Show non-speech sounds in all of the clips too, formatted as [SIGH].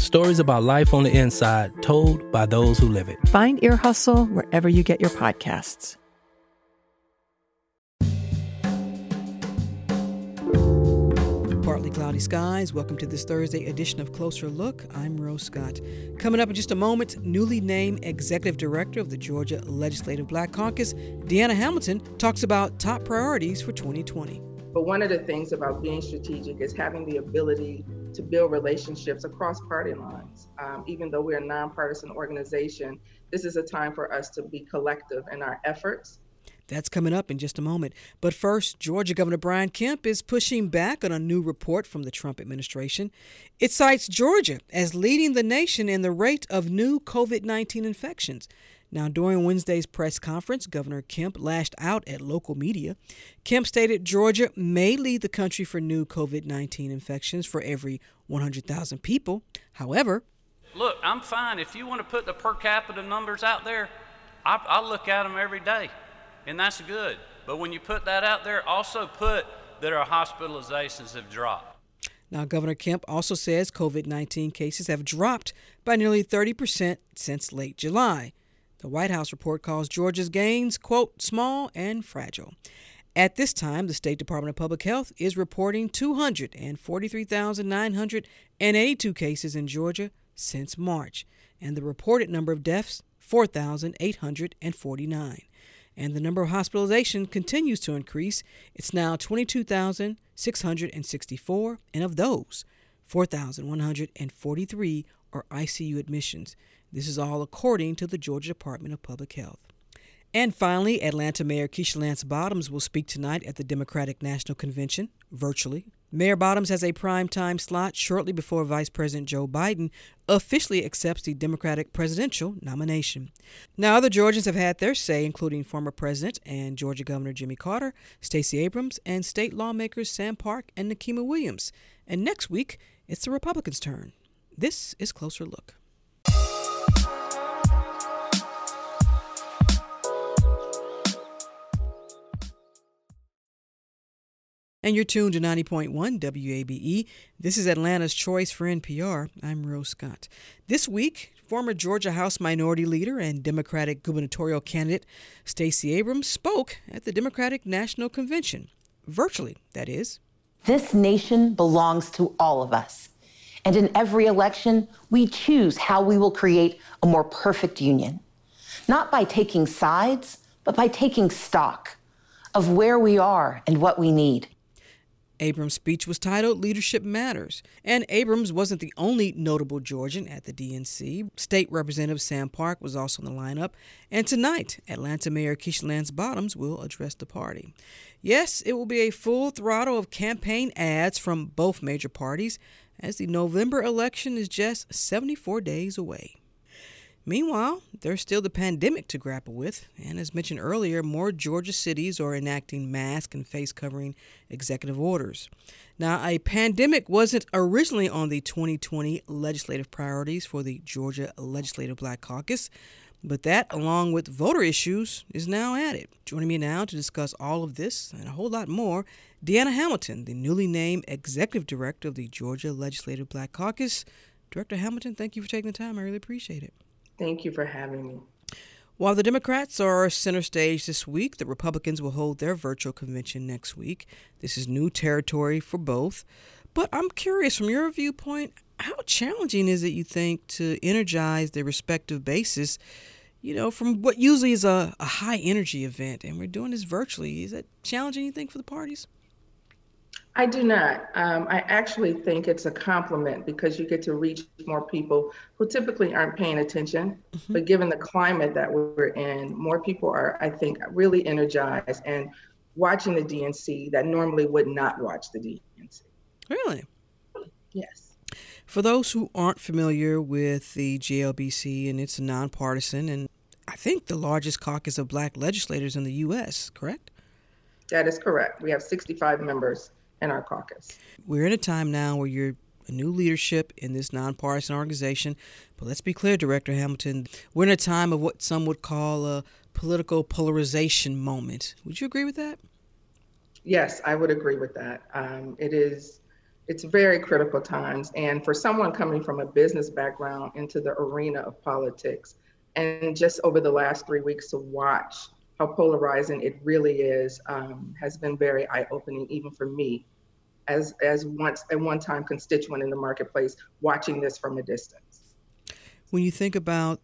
stories about life on the inside told by those who live it. Find Ear Hustle wherever you get your podcasts. Partly cloudy skies. Welcome to this Thursday edition of Closer Look. I'm Rose Scott. Coming up in just a moment, newly named Executive Director of the Georgia Legislative Black Caucus, Deanna Hamilton, talks about top priorities for 2020. But one of the things about being strategic is having the ability to build relationships across party lines. Um, even though we're a nonpartisan organization, this is a time for us to be collective in our efforts. That's coming up in just a moment. But first, Georgia Governor Brian Kemp is pushing back on a new report from the Trump administration. It cites Georgia as leading the nation in the rate of new COVID 19 infections. Now, during Wednesday's press conference, Governor Kemp lashed out at local media. Kemp stated Georgia may lead the country for new COVID 19 infections for every 100,000 people. However, look, I'm fine. If you want to put the per capita numbers out there, I, I look at them every day, and that's good. But when you put that out there, also put that our hospitalizations have dropped. Now, Governor Kemp also says COVID 19 cases have dropped by nearly 30% since late July. The White House report calls Georgia's gains, quote, small and fragile. At this time, the State Department of Public Health is reporting 243,982 cases in Georgia since March, and the reported number of deaths, 4,849. And the number of hospitalizations continues to increase. It's now 22,664, and of those, 4,143 are ICU admissions. This is all according to the Georgia Department of Public Health. And finally, Atlanta Mayor Keisha Lance Bottoms will speak tonight at the Democratic National Convention virtually. Mayor Bottoms has a prime time slot shortly before Vice President Joe Biden officially accepts the Democratic presidential nomination. Now, other Georgians have had their say, including former President and Georgia Governor Jimmy Carter, Stacey Abrams, and state lawmakers Sam Park and Nikema Williams. And next week, it's the Republicans' turn. This is Closer Look. And you're tuned to 90.1 WABE. This is Atlanta's Choice for NPR. I'm Rose Scott. This week, former Georgia House Minority Leader and Democratic gubernatorial candidate Stacey Abrams spoke at the Democratic National Convention. Virtually, that is. This nation belongs to all of us. And in every election, we choose how we will create a more perfect union. Not by taking sides, but by taking stock of where we are and what we need. Abrams' speech was titled Leadership Matters, and Abrams wasn't the only notable Georgian at the DNC. State Representative Sam Park was also in the lineup, and tonight, Atlanta Mayor Keisha Lance Bottoms will address the party. Yes, it will be a full throttle of campaign ads from both major parties, as the November election is just 74 days away. Meanwhile, there's still the pandemic to grapple with, and as mentioned earlier, more Georgia cities are enacting mask and face covering executive orders. Now, a pandemic wasn't originally on the 2020 legislative priorities for the Georgia Legislative Black Caucus, but that, along with voter issues, is now added. Joining me now to discuss all of this and a whole lot more, Deanna Hamilton, the newly named Executive Director of the Georgia Legislative Black Caucus. Director Hamilton, thank you for taking the time. I really appreciate it. Thank you for having me. While the Democrats are center stage this week, the Republicans will hold their virtual convention next week. This is new territory for both. But I'm curious, from your viewpoint, how challenging is it, you think, to energize their respective bases, you know, from what usually is a, a high energy event? And we're doing this virtually. Is that challenging, you think, for the parties? I do not. Um, I actually think it's a compliment because you get to reach more people who typically aren't paying attention. Mm-hmm. But given the climate that we're in, more people are, I think, really energized and watching the DNC that normally would not watch the DNC. Really? Yes. For those who aren't familiar with the GLBC, and it's nonpartisan and I think the largest caucus of black legislators in the U.S., correct? That is correct. We have 65 members in our caucus. We're in a time now where you're a new leadership in this nonpartisan organization. But let's be clear, Director Hamilton, we're in a time of what some would call a political polarization moment. Would you agree with that? Yes, I would agree with that. Um, it is, it's very critical times. And for someone coming from a business background into the arena of politics, and just over the last three weeks to watch how polarizing it really is um, has been very eye-opening even for me as as once a one-time constituent in the marketplace watching this from a distance when you think about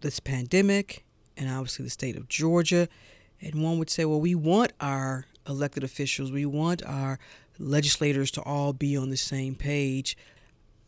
this pandemic and obviously the state of georgia and one would say well we want our elected officials we want our legislators to all be on the same page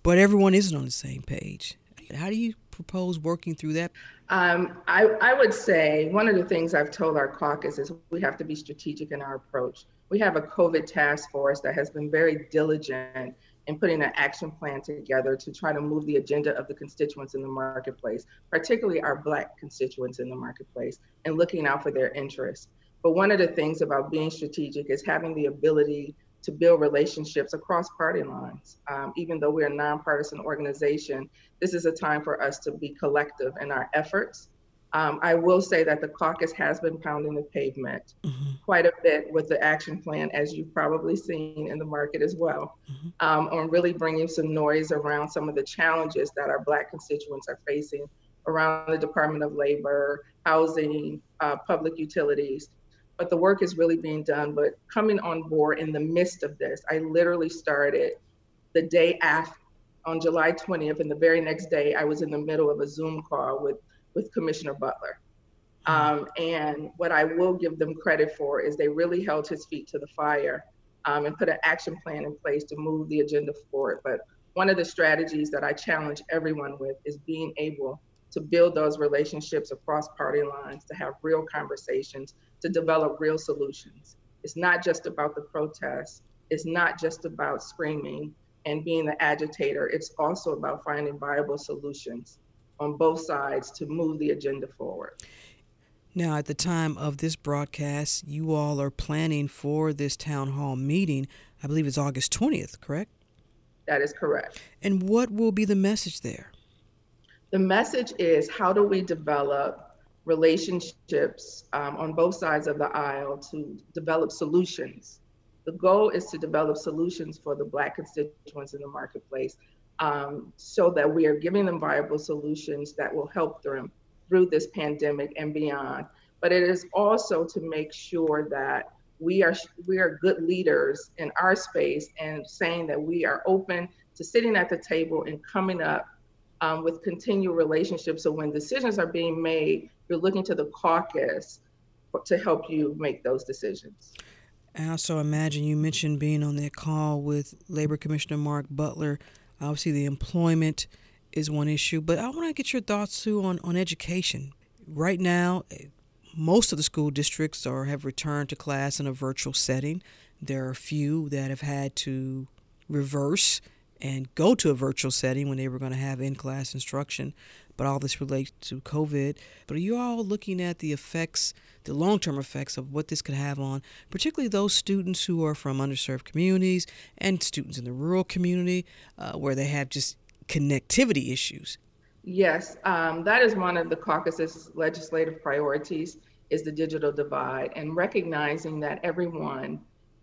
but everyone isn't on the same page how do you propose working through that? Um, I, I would say one of the things I've told our caucus is we have to be strategic in our approach. We have a COVID task force that has been very diligent in putting an action plan together to try to move the agenda of the constituents in the marketplace, particularly our Black constituents in the marketplace, and looking out for their interests. But one of the things about being strategic is having the ability to build relationships across party lines. Um, even though we're a nonpartisan organization, this is a time for us to be collective in our efforts. Um, I will say that the caucus has been pounding the pavement mm-hmm. quite a bit with the action plan, as you've probably seen in the market as well, mm-hmm. um, on really bringing some noise around some of the challenges that our Black constituents are facing around the Department of Labor, housing, uh, public utilities but the work is really being done. But coming on board in the midst of this, I literally started the day after on July 20th, and the very next day, I was in the middle of a Zoom call with with Commissioner Butler. Um, and what I will give them credit for is they really held his feet to the fire um, and put an action plan in place to move the agenda forward. But one of the strategies that I challenge everyone with is being able to build those relationships across party lines, to have real conversations, to develop real solutions. It's not just about the protests, it's not just about screaming and being the agitator, it's also about finding viable solutions on both sides to move the agenda forward. Now, at the time of this broadcast, you all are planning for this town hall meeting. I believe it's August 20th, correct? That is correct. And what will be the message there? The message is how do we develop relationships um, on both sides of the aisle to develop solutions. The goal is to develop solutions for the Black constituents in the marketplace um, so that we are giving them viable solutions that will help them through this pandemic and beyond. But it is also to make sure that we are we are good leaders in our space and saying that we are open to sitting at the table and coming up um, with continual relationships. So when decisions are being made, you're looking to the caucus to help you make those decisions. I also imagine you mentioned being on that call with Labor Commissioner Mark Butler. Obviously, the employment is one issue, but I want to get your thoughts too on, on education. Right now, eh, most of the school districts are have returned to class in a virtual setting. There are a few that have had to reverse and go to a virtual setting when they were going to have in class instruction but all this relates to COVID. But are you all looking at the effects, the long term effects of what this could have on, particularly those students who are from underserved communities and students in the rural community uh, where they have just connectivity issues? Yes, um, that is one of the caucus's legislative priorities is the digital divide and recognizing that everyone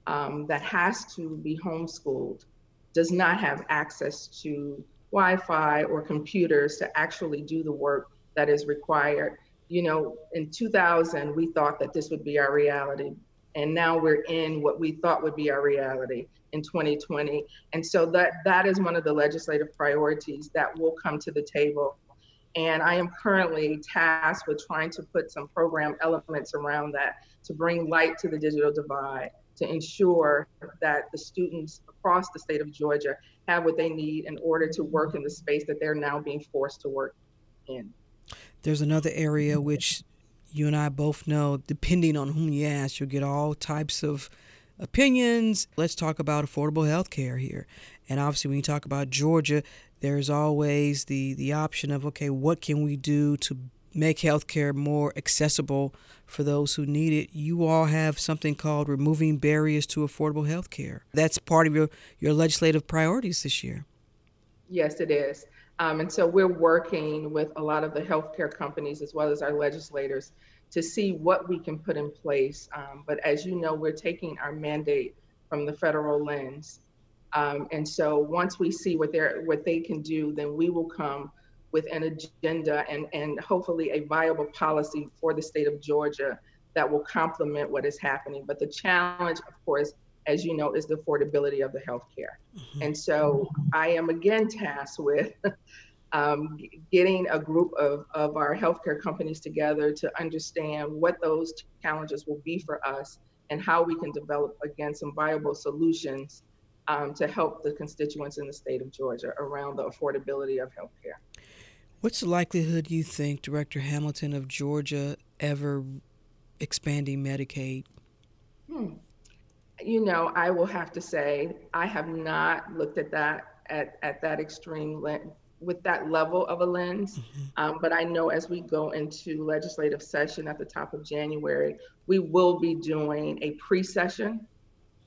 um, that has to be homeschooled does not have access to Wi-Fi or computers to actually do the work that is required. You know, in 2000, we thought that this would be our reality. And now we're in what we thought would be our reality in 2020. And so that that is one of the legislative priorities that will come to the table. And I am currently tasked with trying to put some program elements around that to bring light to the digital divide to ensure that the students across the state of Georgia have what they need in order to work in the space that they're now being forced to work in. There's another area which you and I both know, depending on whom you ask, you'll get all types of opinions. Let's talk about affordable health care here. And obviously, when you talk about Georgia, there's always the, the option of, okay, what can we do to make health care more accessible for those who need it? You all have something called Removing Barriers to Affordable Health Care. That's part of your, your legislative priorities this year. Yes, it is. Um, and so we're working with a lot of the healthcare companies as well as our legislators to see what we can put in place. Um, but as you know, we're taking our mandate from the federal lens. Um, and so once we see what they're what they can do, then we will come with an agenda and, and hopefully a viable policy for the state of Georgia that will complement what is happening. But the challenge, of course, as you know, is the affordability of the healthcare. Mm-hmm. And so I am again tasked with [LAUGHS] um, getting a group of, of our healthcare companies together to understand what those challenges will be for us and how we can develop, again, some viable solutions um, to help the constituents in the state of Georgia around the affordability of healthcare. What's the likelihood you think, Director Hamilton of Georgia, ever expanding Medicaid? Hmm you know, I will have to say I have not looked at that at, at that extreme le- with that level of a lens. Mm-hmm. Um, but I know as we go into legislative session at the top of January, we will be doing a pre-session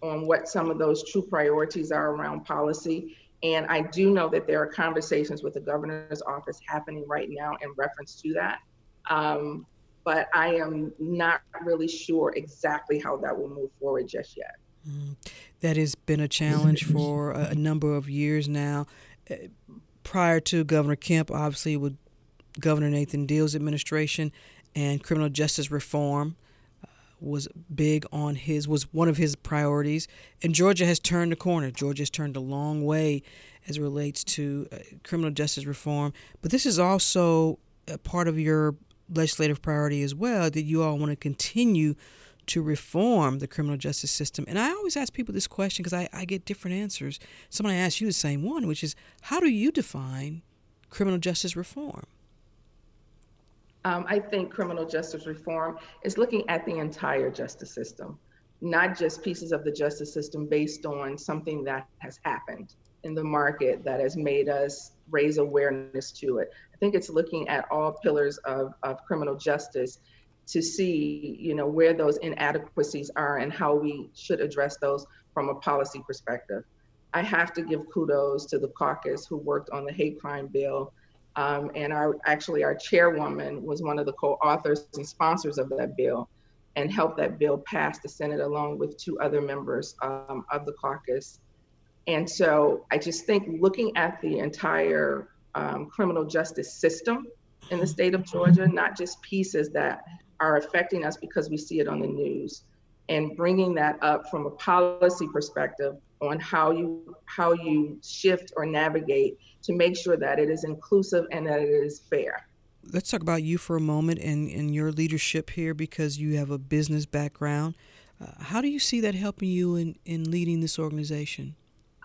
on what some of those true priorities are around policy. And I do know that there are conversations with the governor's office happening right now in reference to that. Um, but I am not really sure exactly how that will move forward just yet. Mm, that has been a challenge for a, a number of years now. Uh, prior to Governor Kemp, obviously, with Governor Nathan Deal's administration and criminal justice reform was big on his was one of his priorities and Georgia has turned a corner Georgia has turned a long way as relates to uh, criminal justice reform but this is also a part of your legislative priority as well that you all want to continue to reform the criminal justice system. And I always ask people this question because I, I get different answers. Somebody asked you the same one, which is how do you define criminal justice reform? Um, I think criminal justice reform is looking at the entire justice system, not just pieces of the justice system based on something that has happened in the market that has made us raise awareness to it. I think it's looking at all pillars of, of criminal justice to see, you know, where those inadequacies are and how we should address those from a policy perspective. I have to give kudos to the caucus who worked on the hate crime bill. Um, and our actually our chairwoman was one of the co-authors and sponsors of that bill and helped that bill pass the Senate along with two other members um, of the caucus. And so I just think looking at the entire um, criminal justice system in the state of Georgia, not just pieces that are affecting us because we see it on the news and bringing that up from a policy perspective on how you how you shift or navigate to make sure that it is inclusive and that it is fair let's talk about you for a moment and, and your leadership here because you have a business background uh, how do you see that helping you in, in leading this organization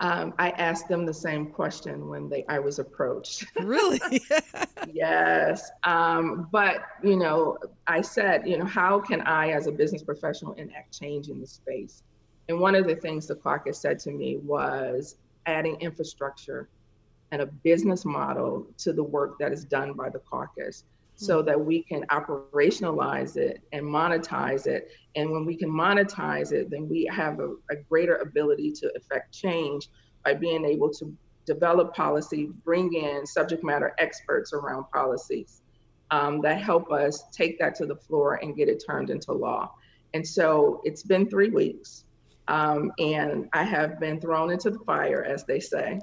um, I asked them the same question when they I was approached. [LAUGHS] Really? yes. Um, but you know, I said, you know, how can I, as a business professional, enact change in the space? And one of the things the caucus said to me was adding infrastructure and a business model to the work that is done by the caucus so that we can operationalize it and monetize it. And when we can monetize it, then we have a, a greater ability to affect change by being able to develop policy, bring in subject matter experts around policies um, that help us take that to the floor and get it turned into law. And so it's been three weeks, um, and I have been thrown into the fire, as they say.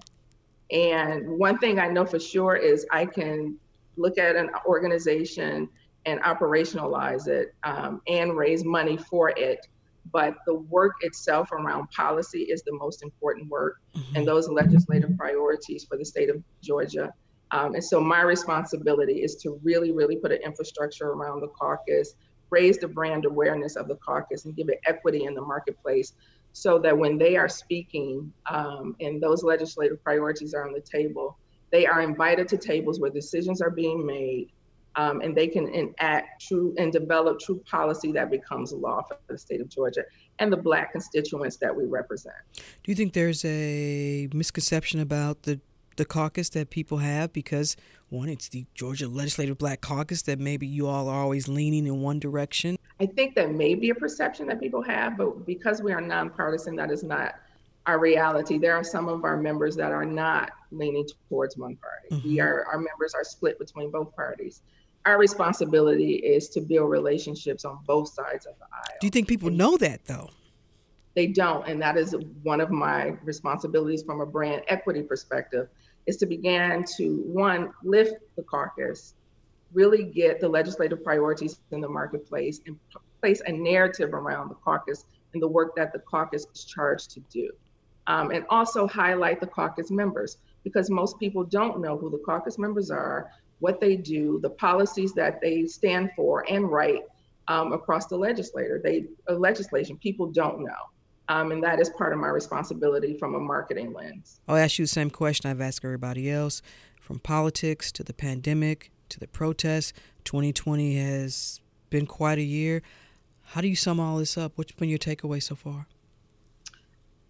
And one thing I know for sure is I can look at an organization and operationalize it um, and raise money for it. But the work itself around policy is the most important work, mm-hmm. and those legislative priorities for the state of Georgia. Um, and so my responsibility is to really, really put an infrastructure around the caucus, raise the brand awareness of the caucus and give it equity in the marketplace so that when they are speaking um, and those legislative priorities are on the table, they are invited to tables where decisions are being made um, and they can enact true and develop true policy that becomes law for the state of Georgia and the black constituents that we represent. Do you think there's a misconception about the the caucus that people have because one it's the Georgia Legislative Black Caucus that maybe you all are always leaning in one direction? I think that may be a perception that people have, but because we are nonpartisan, that is not our reality. There are some of our members that are not leaning towards one party. Mm-hmm. We are our members are split between both parties. Our responsibility is to build relationships on both sides of the aisle. Do you think people know that though? They don't, and that is one of my responsibilities from a brand equity perspective is to begin to one lift the caucus really get the legislative priorities in the marketplace and place a narrative around the caucus and the work that the caucus is charged to do. Um, and also highlight the caucus members because most people don't know who the caucus members are what they do the policies that they stand for and write um, across the legislator. They uh, legislation. People don't know um, and that is part of my responsibility from a marketing lens. I'll ask you the same question I've asked everybody else from politics to the pandemic to the protests. 2020 has been quite a year. How do you sum all this up? What's been your takeaway so far?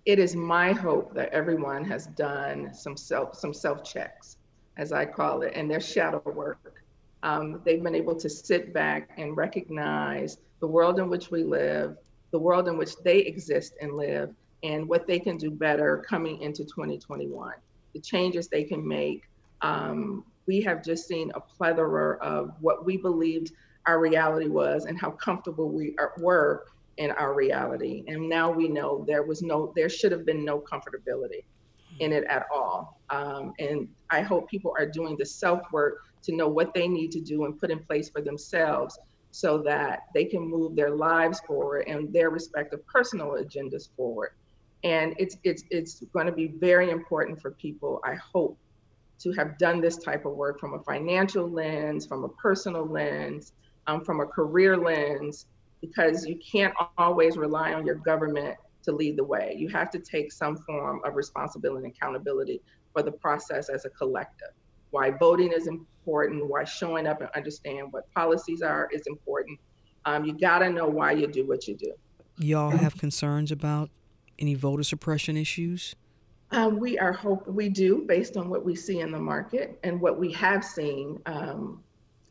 It is my hope that everyone has done some self some self checks, as I call it, and their shadow work. Um, they've been able to sit back and recognize the world in which we live, the world in which they exist and live and what they can do better coming into 2021, the changes they can make. Um, we have just seen a plethora of what we believed our reality was and how comfortable we are, were in our reality. And now we know there was no, there should have been no comfortability in it at all. Um, and I hope people are doing the self work to know what they need to do and put in place for themselves so that they can move their lives forward and their respective personal agendas forward. And it's it's it's going to be very important for people, I hope, to have done this type of work from a financial lens, from a personal lens, um, from a career lens, because you can't always rely on your government to lead the way. You have to take some form of responsibility and accountability for the process as a collective. Why voting is important why showing up and understand what policies are is important. Um, you got to know why you do what you do. Y'all have concerns about any voter suppression issues? Um, we are hope we do based on what we see in the market and what we have seen. Um,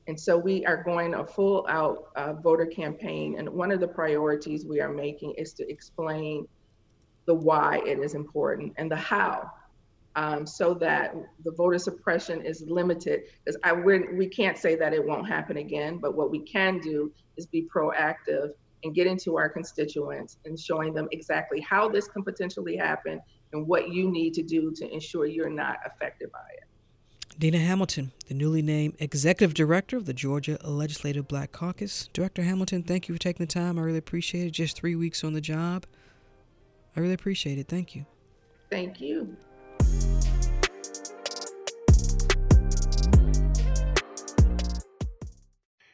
and so we are going a full out uh, voter campaign. And one of the priorities we are making is to explain the why it is important and the how um, so that the voter suppression is limited. Because I we can't say that it won't happen again, but what we can do is be proactive and get into our constituents and showing them exactly how this can potentially happen and what you need to do to ensure you're not affected by it. Dina Hamilton, the newly named Executive Director of the Georgia Legislative Black Caucus. Director Hamilton, thank you for taking the time. I really appreciate it. Just three weeks on the job. I really appreciate it. Thank you. Thank you.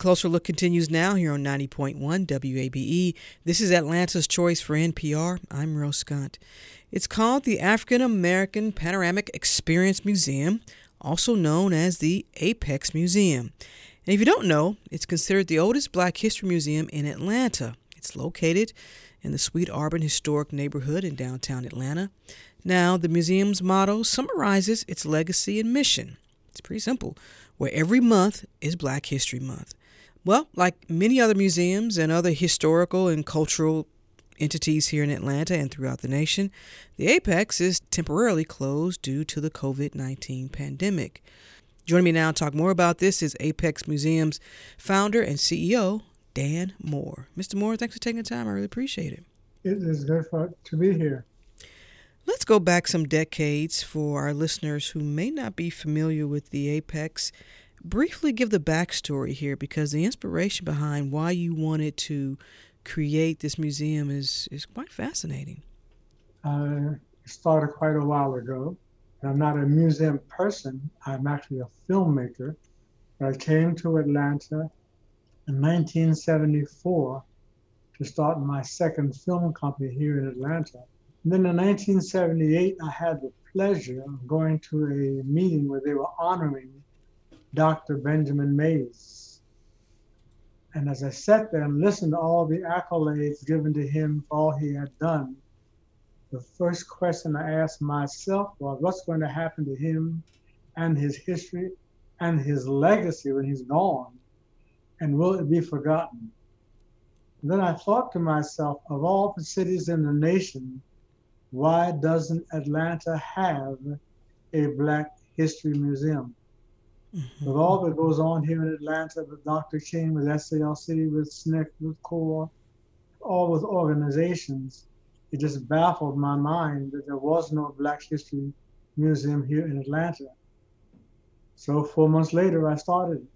Closer Look continues now here on 90.1 WABE. This is Atlanta's Choice for NPR. I'm Rose Scott. It's called the African American Panoramic Experience Museum, also known as the Apex Museum. And if you don't know, it's considered the oldest black history museum in Atlanta. It's located in the Sweet Auburn Historic Neighborhood in downtown Atlanta. Now, the museum's motto summarizes its legacy and mission. It's pretty simple, where every month is Black History Month. Well, like many other museums and other historical and cultural entities here in Atlanta and throughout the nation, the Apex is temporarily closed due to the COVID 19 pandemic. Joining me now to talk more about this is Apex Museum's founder and CEO, Dan Moore. Mr. Moore, thanks for taking the time. I really appreciate it. It is good to be here. Let's go back some decades for our listeners who may not be familiar with the Apex. Briefly give the backstory here because the inspiration behind why you wanted to create this museum is, is quite fascinating. It started quite a while ago. I'm not a museum person, I'm actually a filmmaker. I came to Atlanta in 1974 to start my second film company here in Atlanta. And then in 1978, I had the pleasure of going to a meeting where they were honoring Dr. Benjamin Mays. And as I sat there and listened to all the accolades given to him for all he had done, the first question I asked myself was what's going to happen to him and his history and his legacy when he's gone? And will it be forgotten? And then I thought to myself, of all the cities in the nation, why doesn't Atlanta have a Black History Museum? Mm-hmm. With all that goes on here in Atlanta with Dr. King, with SCLC, with SNCC, with CORE, all those organizations, it just baffled my mind that there was no Black History Museum here in Atlanta. So four months later, I started.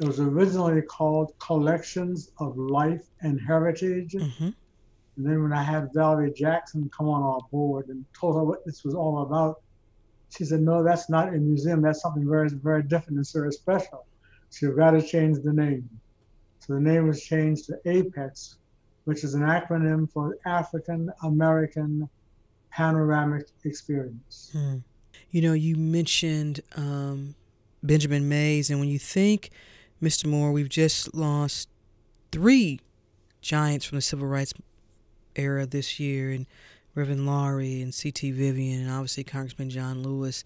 It was originally called Collections of Life and Heritage. Mm-hmm. And then when I had Valerie Jackson come on our board and told her what this was all about, she said, "No, that's not a museum. That's something very, very different and very special. So you've got to change the name." So the name was changed to Apex, which is an acronym for African American Panoramic Experience. Hmm. You know, you mentioned um, Benjamin Mays, and when you think, Mr. Moore, we've just lost three giants from the civil rights era this year, and Reverend Lowery and C.T. Vivian, and obviously Congressman John Lewis.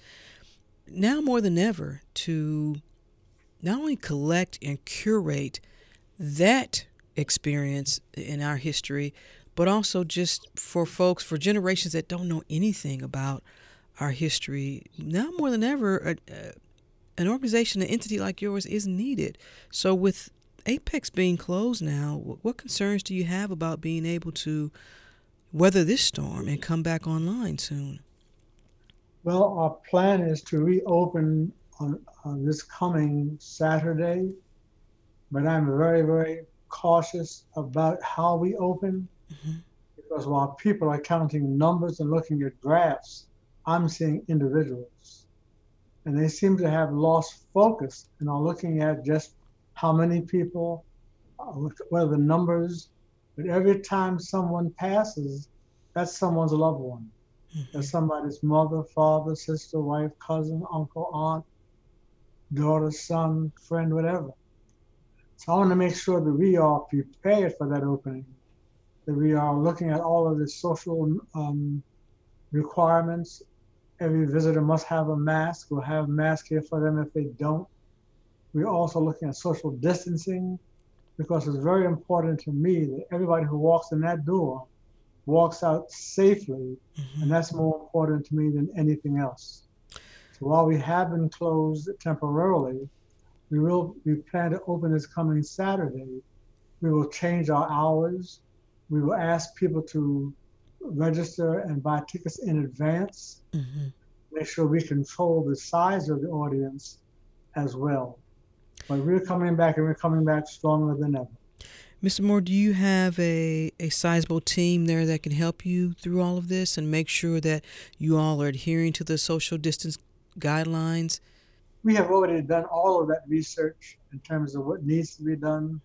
Now more than ever, to not only collect and curate that experience in our history, but also just for folks, for generations that don't know anything about our history. Now more than ever, a, a, an organization, an entity like yours is needed. So, with Apex being closed now, what concerns do you have about being able to weather this storm and come back online soon? Well, our plan is to reopen on, on this coming Saturday, but I'm very, very cautious about how we open mm-hmm. because while people are counting numbers and looking at graphs, I'm seeing individuals. And they seem to have lost focus and are looking at just how many people, uh, what are the numbers. But every time someone passes, that's someone's loved one. Mm-hmm. That's somebody's mother, father, sister, wife, cousin, uncle, aunt, daughter, son, friend, whatever. So I want to make sure that we are prepared for that opening, that we are looking at all of the social um, requirements. Every visitor must have a mask. We'll have masks here for them if they don't. We're also looking at social distancing because it's very important to me that everybody who walks in that door walks out safely, mm-hmm. and that's more important to me than anything else. So while we have been closed temporarily, we will we plan to open this coming Saturday. We will change our hours. We will ask people to register and buy tickets in advance. Mm-hmm. Make sure we control the size of the audience as well. But we're coming back and we're coming back stronger than ever. Mr. Moore, do you have a, a sizable team there that can help you through all of this and make sure that you all are adhering to the social distance guidelines? we have already done all of that research in terms of what needs to be done.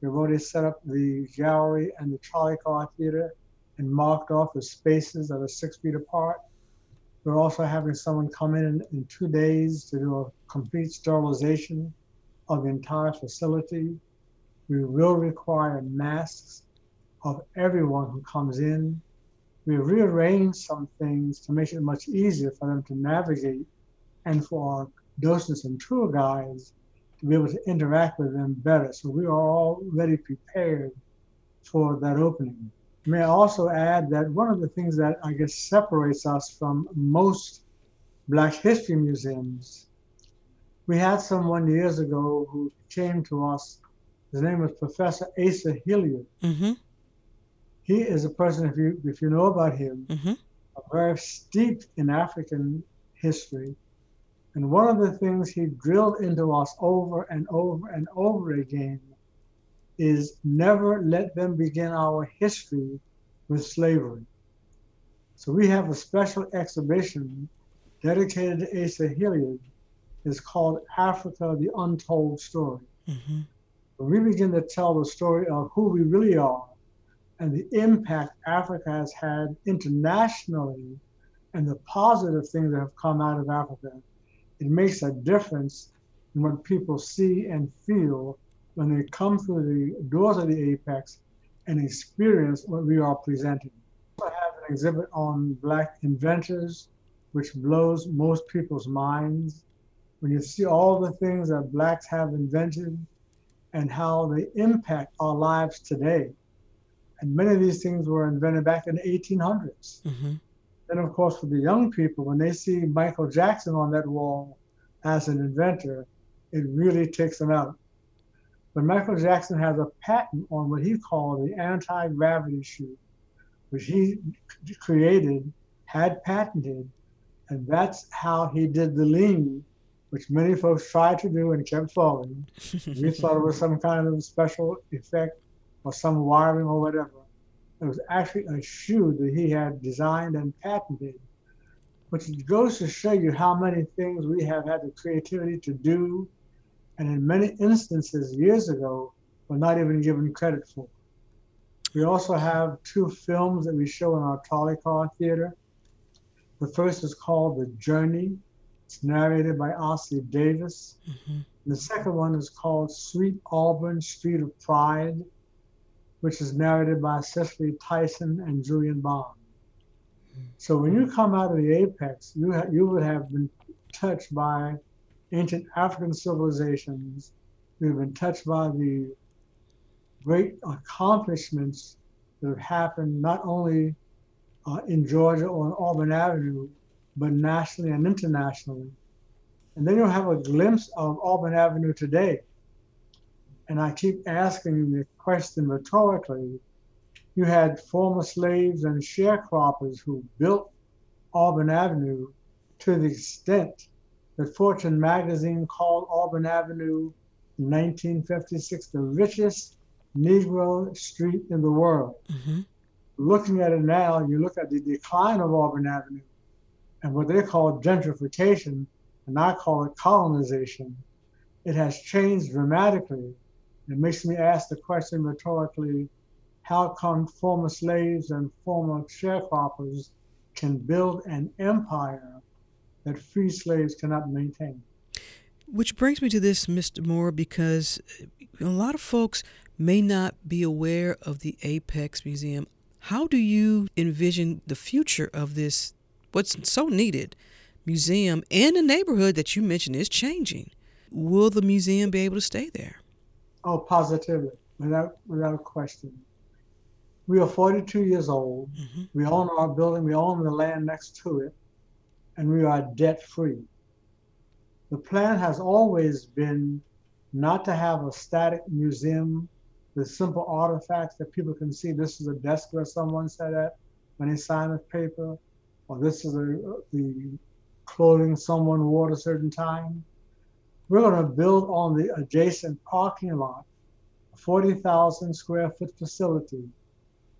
We've already set up the gallery and the trolley car theater and marked off the spaces that are six feet apart. We're also having someone come in in two days to do a complete sterilization of the entire facility. We will require masks of everyone who comes in. We rearranged some things to make it much easier for them to navigate and for our docents and tour guides to be able to interact with them better. So we are already prepared for that opening. May I also add that one of the things that I guess separates us from most Black History museums, we had someone years ago who came to us. His name was Professor Asa Hilliard. Mm-hmm. He is a person, if you if you know about him, Mm-hmm. very steeped in African history. And one of the things he drilled into us over and over and over again is never let them begin our history with slavery. So we have a special exhibition dedicated to Asa Hilliard. It's called Africa, the Untold Story. Mm-hmm. When we begin to tell the story of who we really are and the impact Africa has had internationally and the positive things that have come out of Africa, it makes a difference in what people see and feel when they come through the doors of the Apex and experience what we are presenting. I have an exhibit on Black inventors, which blows most people's minds. When you see all the things that Blacks have invented and how they impact our lives today. And many of these things were invented back in the 1800s. Mm-hmm. Then, of course, for the young people, when they see Michael Jackson on that wall as an inventor, it really takes them out. But Michael Jackson has a patent on what he called the anti gravity shoe, which he created, had patented, and that's how he did the lean, which many folks tried to do and kept falling. [LAUGHS] we thought it was some kind of special effect or some wiring or whatever. It was actually a shoe that he had designed and patented, which goes to show you how many things we have had the creativity to do, and in many instances years ago, were not even given credit for. We also have two films that we show in our trolley car theater. The first is called The Journey. It's narrated by Ossie Davis. Mm-hmm. The second one is called Sweet Auburn Street of Pride, which is narrated by Cicely Tyson and Julian Bond. So when you come out of the apex, you ha- you would have been touched by ancient African civilizations. You've been touched by the great accomplishments that have happened not only uh, in Georgia or on Auburn Avenue, but nationally and internationally. And then you'll have a glimpse of Auburn Avenue today. And I keep asking the question rhetorically. You had former slaves and sharecroppers who built Auburn Avenue to the extent that Fortune magazine called Auburn Avenue in 1956 the richest Negro street in the world. Mm-hmm. Looking at it now, you look at the decline of Auburn Avenue and what they call gentrification, and I call it colonization. It has changed dramatically. It makes me ask the question rhetorically how come former slaves and former sharecroppers can build an empire that free slaves cannot maintain? Which brings me to this, Mr. Moore, because a lot of folks may not be aware of the Apex Museum. How do you envision the future of this, what's so needed, museum and the neighborhood that you mentioned is changing? Will the museum be able to stay there? Oh, positively, without without question. We are 42 years old. Mm-hmm. We own our building. We own the land next to it, and we are debt free. The plan has always been not to have a static museum with simple artifacts that people can see. This is a desk where someone sat at when they signed a paper, or this is a, the clothing someone wore at a certain time. We're going to build on the adjacent parking lot, a 40,000 square foot facility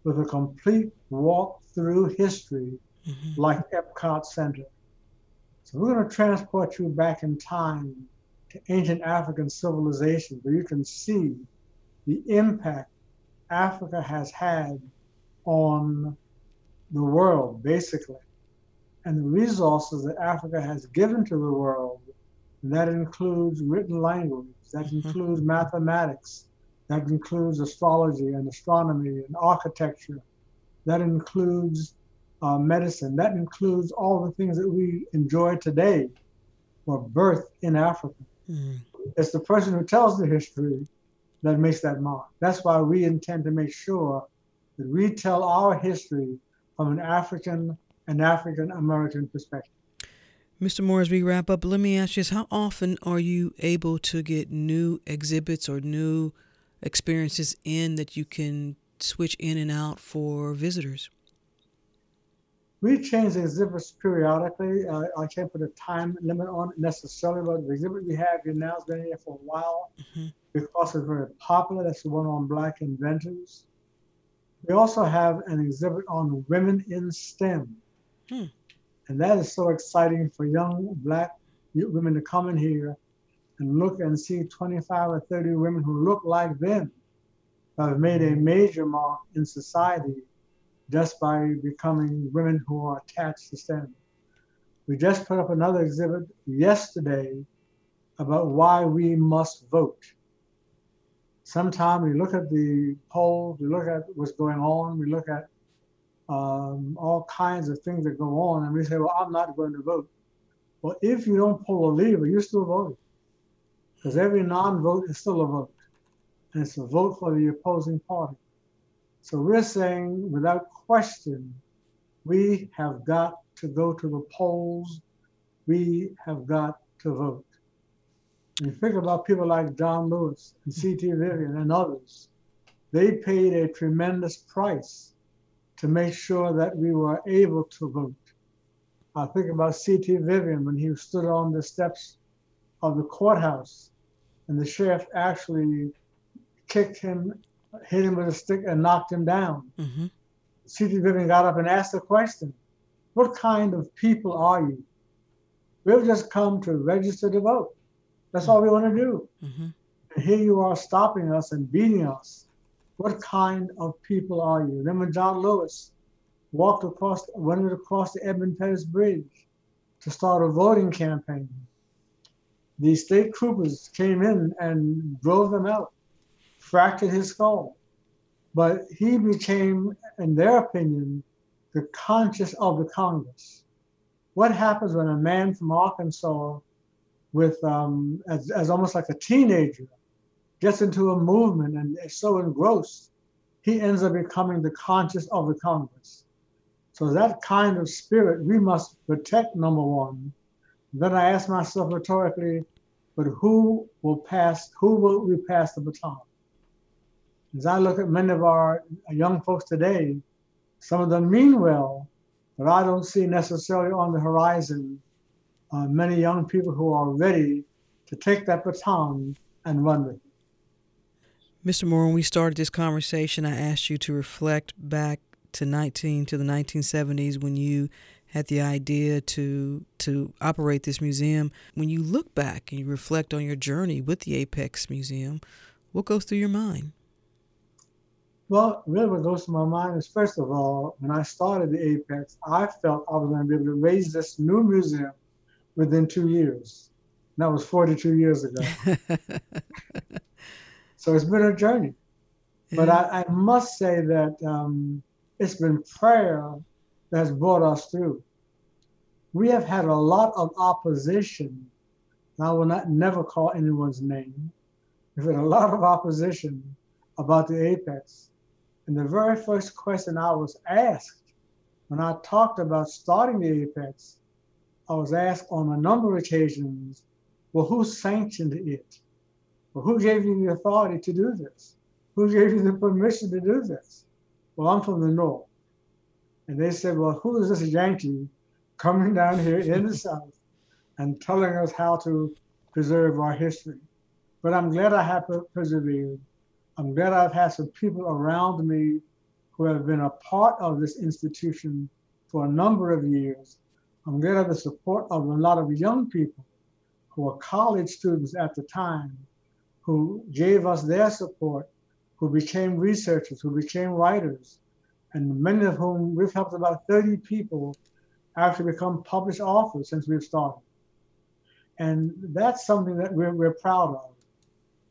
with a complete walk through history Mm-hmm. like Epcot Center. So we're going to transport you back in time to ancient African civilization where you can see the impact Africa has had on the world, basically, and the resources that Africa has given to the world. And that includes written language, that Mhm. includes mathematics, that includes astrology and astronomy and architecture, that includes uh, medicine, that includes all the things that we enjoy today were birthed in Africa. Mm-hmm. It's the person who tells the history that makes that mark. That's why we intend to make sure that we tell our history from an African and African American perspective. Mr. Moore, as we wrap up, let me ask you this how often are you able to get new exhibits or new experiences in that you can switch in and out for visitors? We change the exhibits periodically. Uh, I can't put a time limit on it necessarily, but the exhibit we have here now has been here for a while mm-hmm. because it's very popular. That's the one on Black inventors. We also have an exhibit on women in STEM. Hmm. And that is so exciting for young Black women to come in here and look and see 25 or 30 women who look like them have made a major mark in society just by becoming women who are attached to STEM. We just put up another exhibit yesterday about why we must vote. Sometimes we look at the polls, we look at what's going on, we look at um, all kinds of things that go on, and we say, well, I'm not going to vote. Well, if you don't pull a lever, you're still voting. Because every non vote is still a vote. And it's a vote for the opposing party. So we're saying without question, we have got to go to the polls. We have got to vote. And you think about people like John Lewis and C.T. Vivian and others. They paid a tremendous price to make sure that we were able to vote. I think about C.T. Vivian when he stood on the steps of the courthouse and the sheriff actually kicked him hit him with a stick and knocked him down. Mm-hmm. C.T. Vivian got up and asked the question, what kind of people are you? We've just come to register to vote. That's mm-hmm. all we want to do. Mm-hmm. And here you are stopping us and beating us. What kind of people are you? When John Lewis walked across, went across the Edmund Pettus Bridge to start a voting campaign, the state troopers came in and drove them out fractured his skull. But he became, in their opinion, the conscience of the Congress. What happens when a man from Arkansas, with um, as, as almost like a teenager, gets into a movement and is so engrossed, he ends up becoming the conscience of the Congress. So that kind of spirit we must protect, number one. Then I ask myself rhetorically, but who will pass, who will we pass the baton? As I look at many of our young folks today, some of them mean well, but I don't see necessarily on the horizon uh, many young people who are ready to take that baton and run with it. Mr. Moore, when we started this conversation, I asked you to reflect back to 19 to the 1970s when you had the idea to to operate this museum. When you look back and you reflect on your journey with the Apex Museum, what goes through your mind? Well, really what goes through my mind is first of all, when I started the Apex, I felt I was going to be able to raise this new museum within two years. And that was 42 years ago. [LAUGHS] so it's been a journey. But I, I must say that um, it's been prayer that has brought us through. We have had a lot of opposition. I will not never call anyone's name. We've had a lot of opposition about the Apex. And the very first question I was asked when I talked about starting the Apex, I was asked on a number of occasions, well, who sanctioned it? Well, who gave you the authority to do this? Who gave you the permission to do this? Well, I'm from the North. And they said, well, who is this Yankee coming down here in the South and telling us how to preserve our history? But I'm glad I have persevered I'm glad I've had some people around me who have been a part of this institution for a number of years. I'm glad of the support of a lot of young people who were college students at the time, who gave us their support, who became researchers, who became writers, and many of whom we've helped about 30 people actually become published authors since we've started. And that's something that we're, we're proud of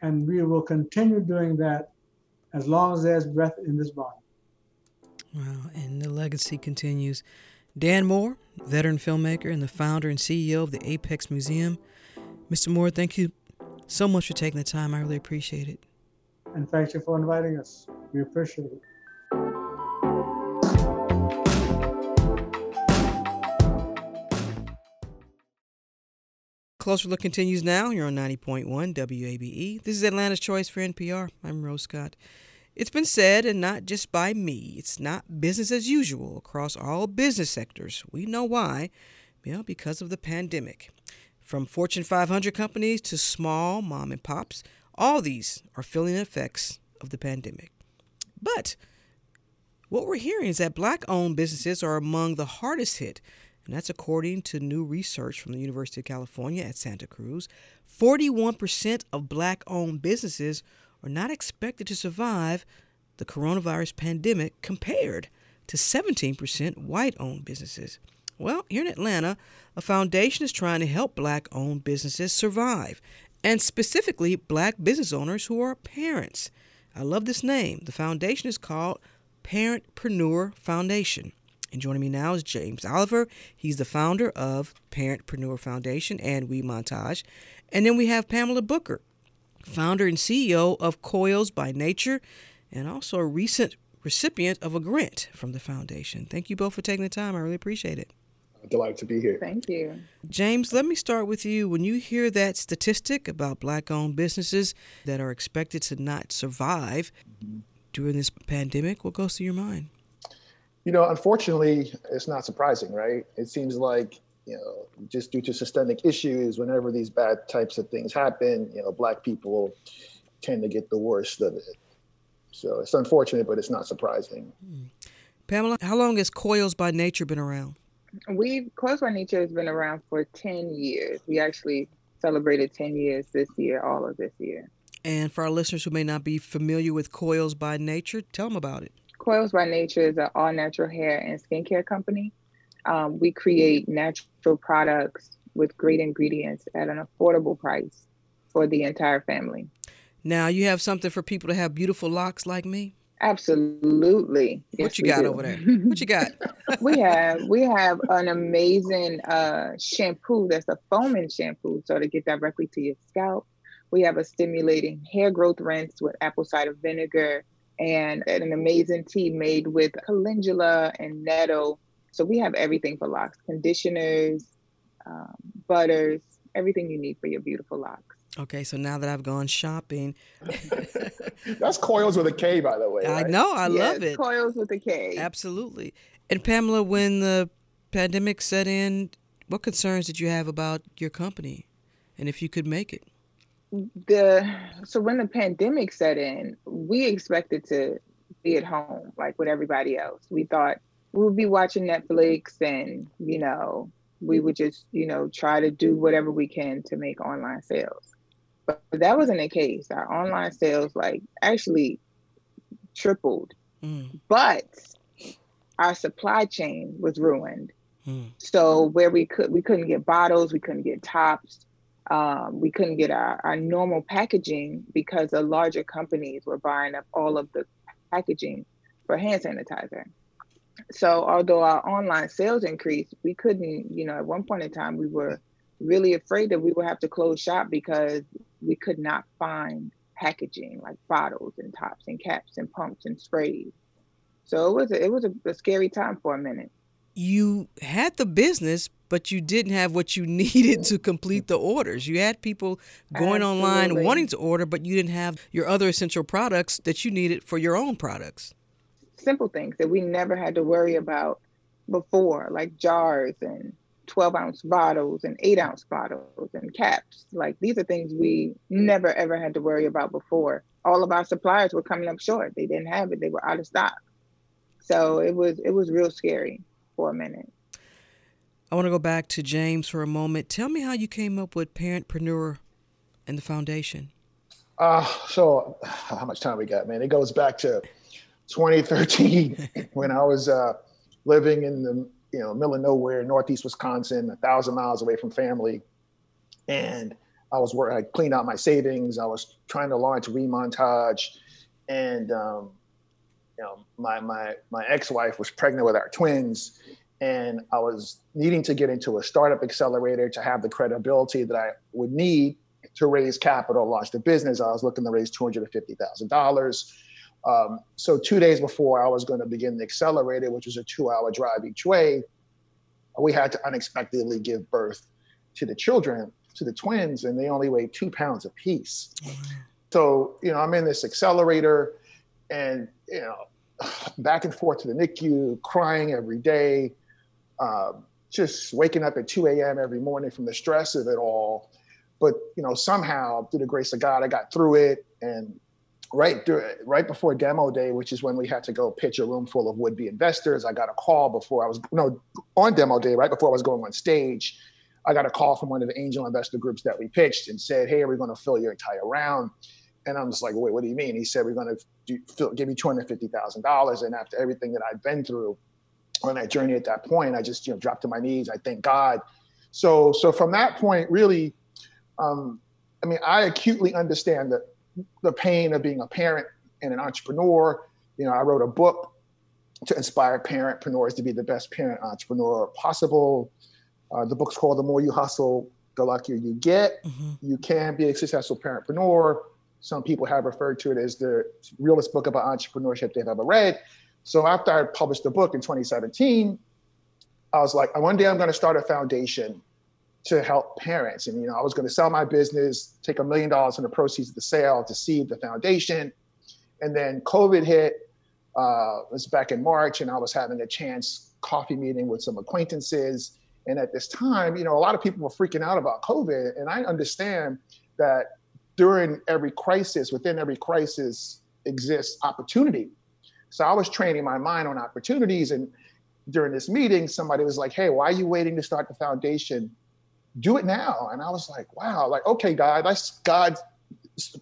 and we will continue doing that as long as there's breath in this body. Wow, and the legacy continues. Dan Moore, veteran filmmaker and the founder and CEO of the Apex Museum. Mr. Moore, thank you so much for taking the time. I really appreciate it. And thank you for inviting us. We appreciate it. Closer Look continues now. You're on 90.1 WABE. This is Atlanta's Choice for NPR. I'm Rose Scott. It's been said, and not just by me, it's not business as usual across all business sectors. We know why. Well, because of the pandemic. From Fortune 500 companies to small mom and pops, all these are feeling the effects of the pandemic. But what we're hearing is that black owned businesses are among the hardest hit and that's according to new research from the University of California at Santa Cruz. 41% of black owned businesses are not expected to survive the coronavirus pandemic compared to 17% white owned businesses. Well, here in Atlanta, a foundation is trying to help black owned businesses survive, and specifically black business owners who are parents. I love this name. The foundation is called Parentpreneur Foundation. And joining me now is James Oliver. He's the founder of Parentpreneur Foundation and We Montage. And then we have Pamela Booker, founder and CEO of Coils by Nature, and also a recent recipient of a grant from the foundation. Thank you both for taking the time. I really appreciate it. Delighted to be here. Thank you. James, let me start with you. When you hear that statistic about black owned businesses that are expected to not survive during this pandemic, what goes through your mind? You know, unfortunately, it's not surprising, right? It seems like, you know, just due to systemic issues, whenever these bad types of things happen, you know, Black people tend to get the worst of it. So it's unfortunate, but it's not surprising. Hmm. Pamela, how long has Coils by Nature been around? We Coils by Nature has been around for 10 years. We actually celebrated 10 years this year, all of this year. And for our listeners who may not be familiar with Coils by Nature, tell them about it. Coils by Nature is an all natural hair and skincare company. Um, we create natural products with great ingredients at an affordable price for the entire family. Now, you have something for people to have beautiful locks like me? Absolutely. Yes, what you got do. over there? [LAUGHS] What you got? we [LAUGHS] have we have an amazing uh, shampoo that's a foaming shampoo, so to get directly to your scalp. We have a stimulating hair growth rinse with apple cider vinegar and an amazing tea made with calendula and nettle. So we have everything for locks conditioners, um, butters, everything you need for your beautiful locks. Okay, so now that I've gone shopping, [LAUGHS] that's coils with a K, by the way. Right? I know, I yes, love it. Coils with a K. Absolutely. And Pamela, when the pandemic set in, what concerns did you have about your company, and if you could make it? the so when the pandemic set in, we expected to be at home like with everybody else. We thought we would be watching Netflix and, you know, we would just, you know, try to do whatever we can to make online sales. But that wasn't the case. Our online sales like actually tripled. Mm. But our supply chain was ruined. Mm. So where we could we couldn't get bottles, we couldn't get tops, um, we couldn't get our, our normal packaging because the larger companies were buying up all of the packaging for hand sanitizer. So although our online sales increased, we couldn't, you know, at one point in time we were really afraid that we would have to close shop because we could not find packaging like bottles and tops and caps and pumps and sprays. So it was a, it was a, a scary time for a minute. You had the business, but you didn't have what you [LAUGHS] needed to complete the orders. You had people going Absolutely. online wanting to order, but you didn't have your other essential products that you needed for your own products. Simple things that we never had to worry about before, like jars and 12 ounce bottles and 8 ounce bottles and caps. Like these are things we never ever had to worry about before. All of our suppliers were coming up short. They didn't have it. They were out of stock. So it was it was real scary for a minute. I want to go back to James for a moment. Tell me how you came up with Parentpreneur and the foundation. Uh, so how much time we got, man? It goes back to 2013 [LAUGHS] when I was uh, living in the you know, middle of nowhere, northeast Wisconsin, a thousand miles away from family. And I was working, I cleaned out my savings. I was trying to launch We Montage. And, um, you know, my, my, my ex-wife was pregnant with our twins and I was needing to get into a startup accelerator to have the credibility that I would need to raise capital, launch the business. I was looking to raise $250,000 um. So two days before I was going to begin the accelerator, which was a two-hour drive each way, we had to unexpectedly give birth to the children. to the twins, and they only weigh two pounds apiece. So, you know, I'm in this accelerator and, you know, [SIGHS] back and forth to the NICU, crying every day, uh, just waking up at 2 a.m. every morning from the stress of it all. But, you know, somehow, through the grace of God, I got through it. And right right before demo day, which is when we had to go pitch a room full of would-be investors, I got a call before I was, no, on demo day, right before I was going on stage, I got a call from one of the angel investor groups that we pitched and said, hey, are we going to fill your entire round? And I'm just like, wait, what do you mean? He said, we're going to give you $250,000. And after everything that I'd been through on that journey at that point, I just, you know, dropped to my knees. I thank God. So, so from that point, really, um, I mean, I acutely understand the, the pain of being a parent and an entrepreneur. You know, I wrote a book to inspire parentpreneurs to be the best parent entrepreneur possible. Uh, the book's called The More You Hustle, The Luckier You Get. Mm-hmm. You can be a successful parentpreneur. Some people have referred to it as the realest book about entrepreneurship they've ever read. So after I published the book in 2017, I was like, one day I'm going to start a foundation to help parents. And you know, I was going to sell my business, take a million dollars from the proceeds of the sale to seed the foundation. And then COVID hit. Uh, it was back in March, and I was having a chance coffee meeting with some acquaintances. And at this time, you know, a lot of people were freaking out about COVID, and I understand that during every crisis, within every crisis exists opportunity. So I was training my mind on opportunities. And during this meeting, somebody was like, Hey, why are you waiting to start the foundation? Do it now. And I was like, Wow, like, okay, God, that's God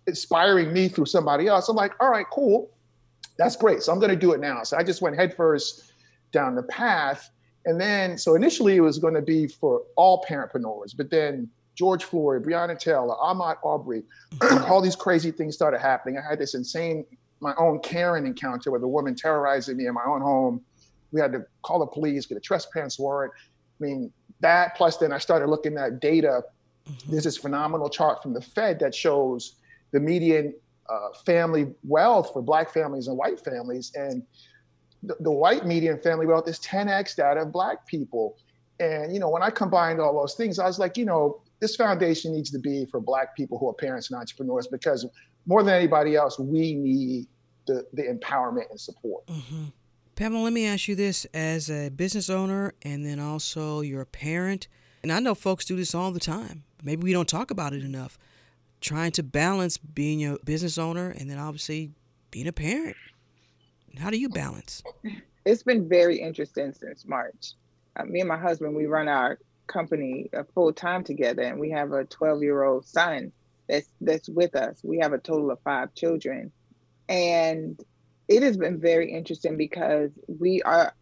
inspiring me through somebody else. I'm like, All right, cool. That's great. So I'm going to do it now. So I just went headfirst down the path. And then, so initially it was going to be for all parentpreneurs, but then George Floyd, Breonna Taylor, Ahmaud Arbery, [CLEARS THROAT] all these crazy things started happening. I had this insane, my own Karen encounter with a woman terrorizing me in my own home. We had to call the police, get a trespass warrant. I mean, that plus then I started looking at data. Mm-hmm. There's this phenomenal chart from the Fed that shows the median uh, family wealth for black families and white families. And the, the white median family wealth is 10x that of black people. And, you know, when I combined all those things, I was like, you know, this foundation needs to be for Black people who are parents and entrepreneurs because more than anybody else, we need the, the empowerment and support. Mm-hmm. Pamela, let me ask you this as a business owner and then also you're a parent. And I know folks do this all the time. Maybe we don't talk about it enough. Trying to balance being a business owner and then obviously being a parent. How do you balance? It's been very interesting since March. Uh, me and my husband, we run our company uh, full time together, and we have a 12 year old son that's that's with us. We have a total of five children, and it has been very interesting because we are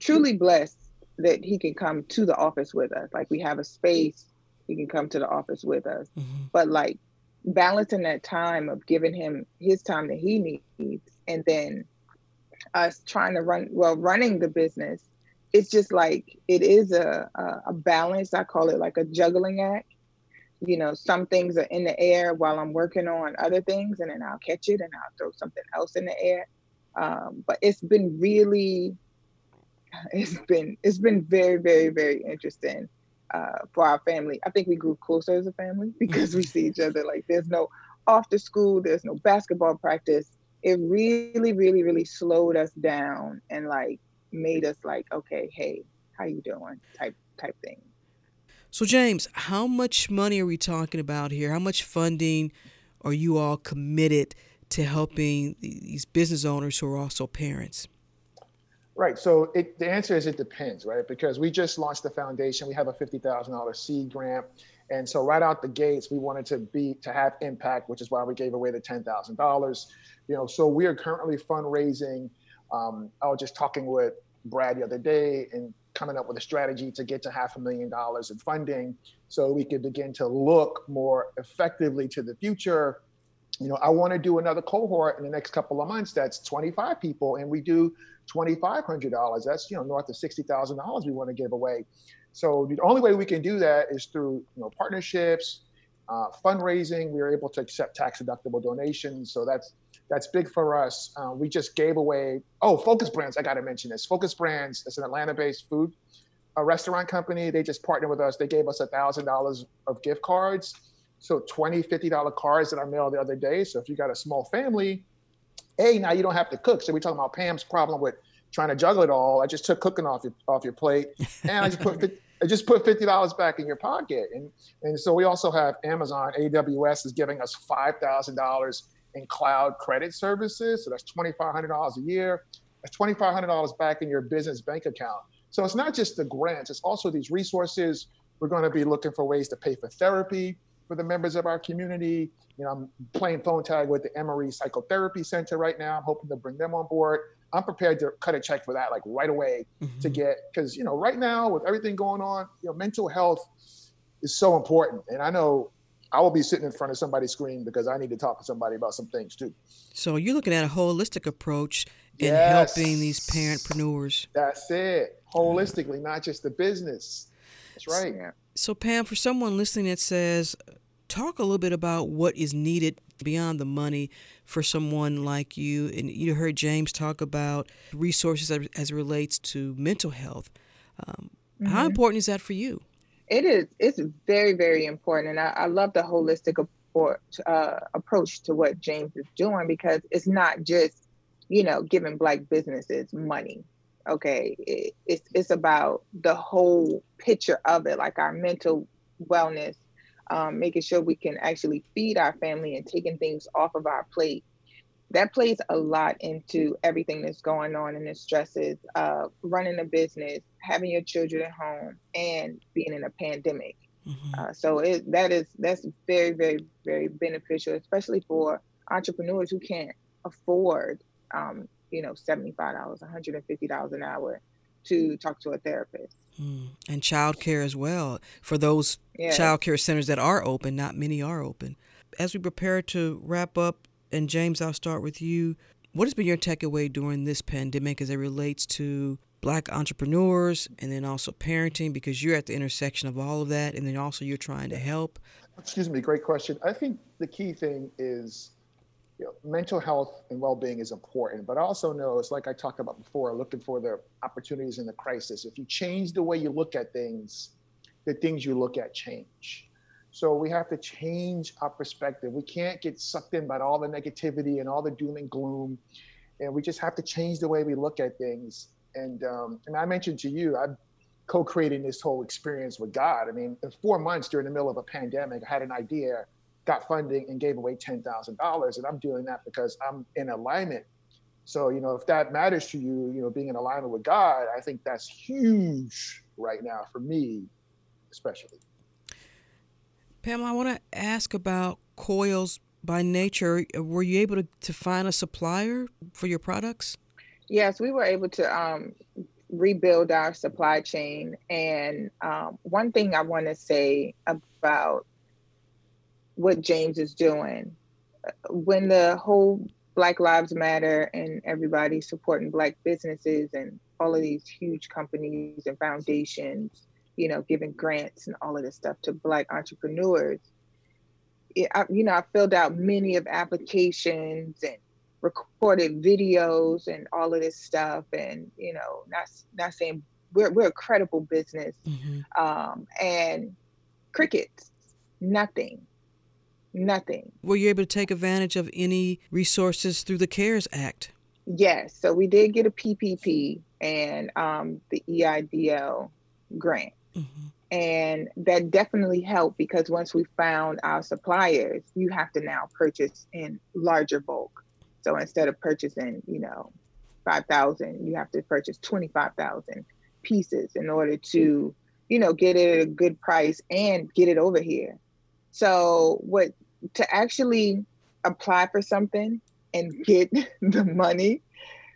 truly blessed that he can come to the office with us. Like we have a space, he can come to the office with us. Mm-hmm. But like balancing that time of giving him his time that he needs, and then us trying to run well running the business it's just like it is a, a, a balance. I call it like a juggling act. You know, some things are in the air while I'm working on other things, and then I'll catch it and I'll throw something else in the air. Um, but it's been really, [SIGHS] it's been it's been very very very interesting uh, for our family. I think we grew closer as a family [LAUGHS] because we see each other. Like there's no after school, there's no basketball practice. It really really really slowed us down and like made us like, okay, hey, how you doing? Type type thing. So James, how much money are we talking about here? How much funding are you all committed to helping these business owners who are also parents? Right. So it, the answer is it depends, right? Because we just launched the foundation. We have a fifty thousand dollars seed grant, and so right out the gates, we wanted to be to have impact, which is why we gave away the ten thousand dollars. You know, so we are currently fundraising um, I was just talking with Brad the other day and coming up with a strategy to get to half a million dollars in funding so we could begin to look more effectively to the future. You know, I want to do another cohort in the next couple of months that's 25 people and we do $2,500. That's, you know, north of $60,000 we want to give away. So the only way we can do that is through, you know, partnerships, uh, fundraising. We are able to accept tax deductible donations. So that's that's big for us. Uh, we just gave away, oh, Focus Brands, I got to mention this. Focus Brands is an Atlanta based food a restaurant company. They just partnered with us. They gave us a thousand dollars of gift cards. So 20 $50 cards that I mailed the other day. So if you got a small family, A, now you don't have to cook. So we're talking about Pam's problem with trying to juggle it all. I just took cooking off your off your plate [LAUGHS] and I just put I just put fifty dollars back in your pocket. And and so we also have Amazon, AWS is giving us five thousand dollars in cloud credit services. So that's twenty five hundred dollars a year. That's twenty five hundred dollars back in your business bank account. So it's not just the grants, it's also these resources. We're going to be looking for ways to pay for therapy for the members of our community. You know, I'm playing phone tag with the Emory Psychotherapy Center right now. I'm hoping to bring them on board. I'm prepared to cut a check for that like right away mm-hmm. to get because you know right now with everything going on, you know, mental health is so important. And I know I will be sitting in front of somebody's screen because I need to talk to somebody about some things too. So you're looking at a holistic approach in yes. helping these parentpreneurs. That's it. Holistically, not just the business. That's right. So Pam, for someone listening that says, talk a little bit about what is needed beyond the money for someone like you. And you heard James talk about resources as, as it relates to mental health. Um, mm-hmm. How important is that for you? It is. It's very, very important. And I, I love the holistic approach, uh, approach to what James is doing because it's not just, you know, giving Black businesses money. Okay. It, it's, it's about the whole picture of it, like our mental wellness, um, making sure we can actually feed our family and taking things off of our plate. That plays a lot into everything that's going on and the stresses of running a business, having your children at home, and being in a pandemic. Mm-hmm. Uh, so it, that is that's very very very beneficial, especially for entrepreneurs who can't afford, um, you know, seventy five dollars, one hundred and fifty dollars an hour to talk to a therapist. Mm. And childcare as well. For those yes. childcare centers that are open, not many are open. As we prepare to wrap up, and James, I'll start with you. What has been your takeaway during this pandemic as it relates to black entrepreneurs and then also parenting? Because you're at the intersection of all of that, and then also you're trying to help. Excuse me, great question. I think the key thing is you know, mental health and well-being is important, but I also know it's like I talked about before, looking for the opportunities in the crisis. If you change the way you look at things, the things you look at change. So we have to change our perspective. We can't get sucked in by all the negativity and all the doom and gloom, and we just have to change the way we look at things. And um, and I mentioned to you, I'm co-creating this whole experience with God. I mean, in four months during the middle of a pandemic, I had an idea got funding and gave away $10,000. And I'm doing that because I'm in alignment. So, you know, if that matters to you, you know, being in alignment with God, I think that's huge right now for me, especially. Pamela, I want to ask about coils by nature. Were you able to, to find a supplier for your products? Yes, we were able to um, rebuild our supply chain. And um, one thing I want to say about what James is doing. When the whole Black Lives Matter and everybody supporting Black businesses and all of these huge companies and foundations, you know, giving grants and all of this stuff to Black entrepreneurs, it, I, you know, I filled out many of applications and recorded videos and all of this stuff, and you know, not not saying we're we're a credible business, mm-hmm. um, and crickets, nothing Nothing. Were you able to take advantage of any resources through the CARES Act? Yes. So we did get a PPP and um, the EIDL grant. Mm-hmm. And that definitely helped because once we found our suppliers, you have to now purchase in larger bulk. So instead of purchasing, you know, 5,000, you have to purchase 25,000 pieces in order to, you know, get it at a good price and get it over here. So what to actually apply for something and get [LAUGHS] the money,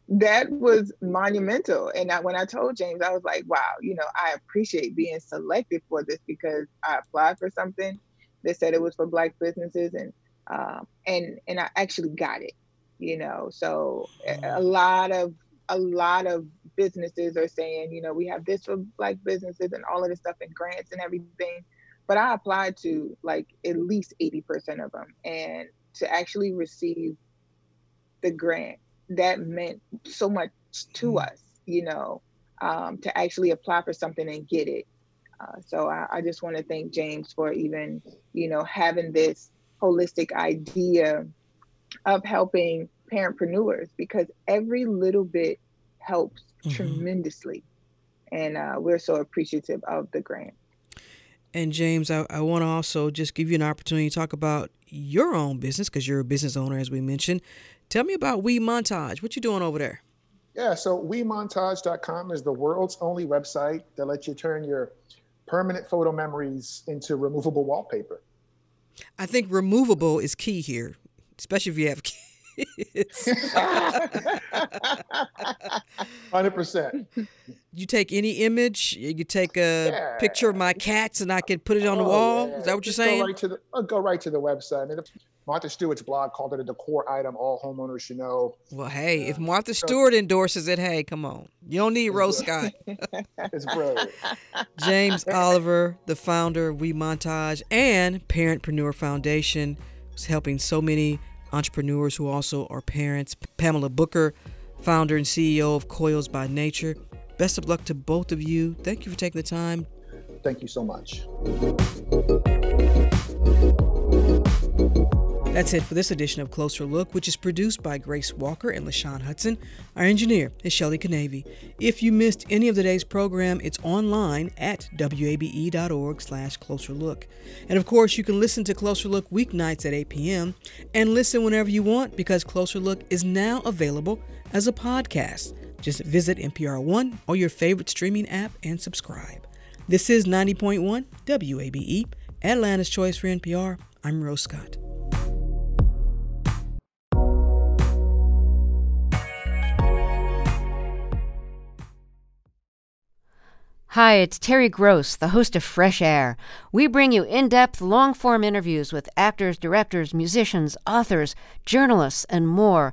that was monumental. And I, when I told James, I was like, wow, you know, I appreciate being selected for this because I applied for something They said it was for black businesses and um, and and I actually got it, you know. So a lot of a lot of businesses are saying, you know, we have this for black businesses and all of this stuff and grants and everything but I applied to like at least 80% of them. And to actually receive the grant, that meant so much to mm. us, you know. um, to actually apply for something and get it. Uh, so I, I just want to thank James for even, you know, having this holistic idea of helping parentpreneurs because every little bit helps mm-hmm. tremendously. And uh, we're so appreciative of the grant. And James, I, I want to also just give you an opportunity to talk about your own business because you're a business owner, as we mentioned. Tell me about We Montage. What you doing over there? Yeah, so wemontage.com is the world's only website that lets you turn your permanent photo memories into removable wallpaper. I think removable is key here, especially if you have kids. [LAUGHS] [LAUGHS] Hundred percent. You take any image, you take a yeah. picture of my cats, and I can put it on oh, the wall. Yeah. Is that what Just you're saying? Go right to the uh, go right to the website. I mean, Martha Stewart's blog called it a decor item all homeowners should know. Well, hey, if Martha Stewart endorses it, hey, come on. You don't need Rose Scott. [LAUGHS] it's brilliant. [LAUGHS] James Oliver, the founder of We Montage and Parentpreneur Foundation, is helping so many entrepreneurs who also are parents. Pamela Booker, founder and CEO of Coils by Nature. Best of luck to both of you. Thank you for taking the time. Thank you so much. That's it for this edition of Closer Look, which is produced by Grace Walker and LaShawn Hudson. Our engineer is Shelley Canavy. If you missed any of today's program, it's online at wabe.org slash closer look. And of course, you can listen to Closer Look weeknights at 8 p.m. and listen whenever you want because Closer Look is now available as a podcast. Just visit NPR One or your favorite streaming app and subscribe. This is 90.1 WABE, Atlanta's Choice for NPR. I'm Rose Scott. Hi, it's Terry Gross, the host of Fresh Air. We bring you in depth, long form interviews with actors, directors, musicians, authors, journalists, and more.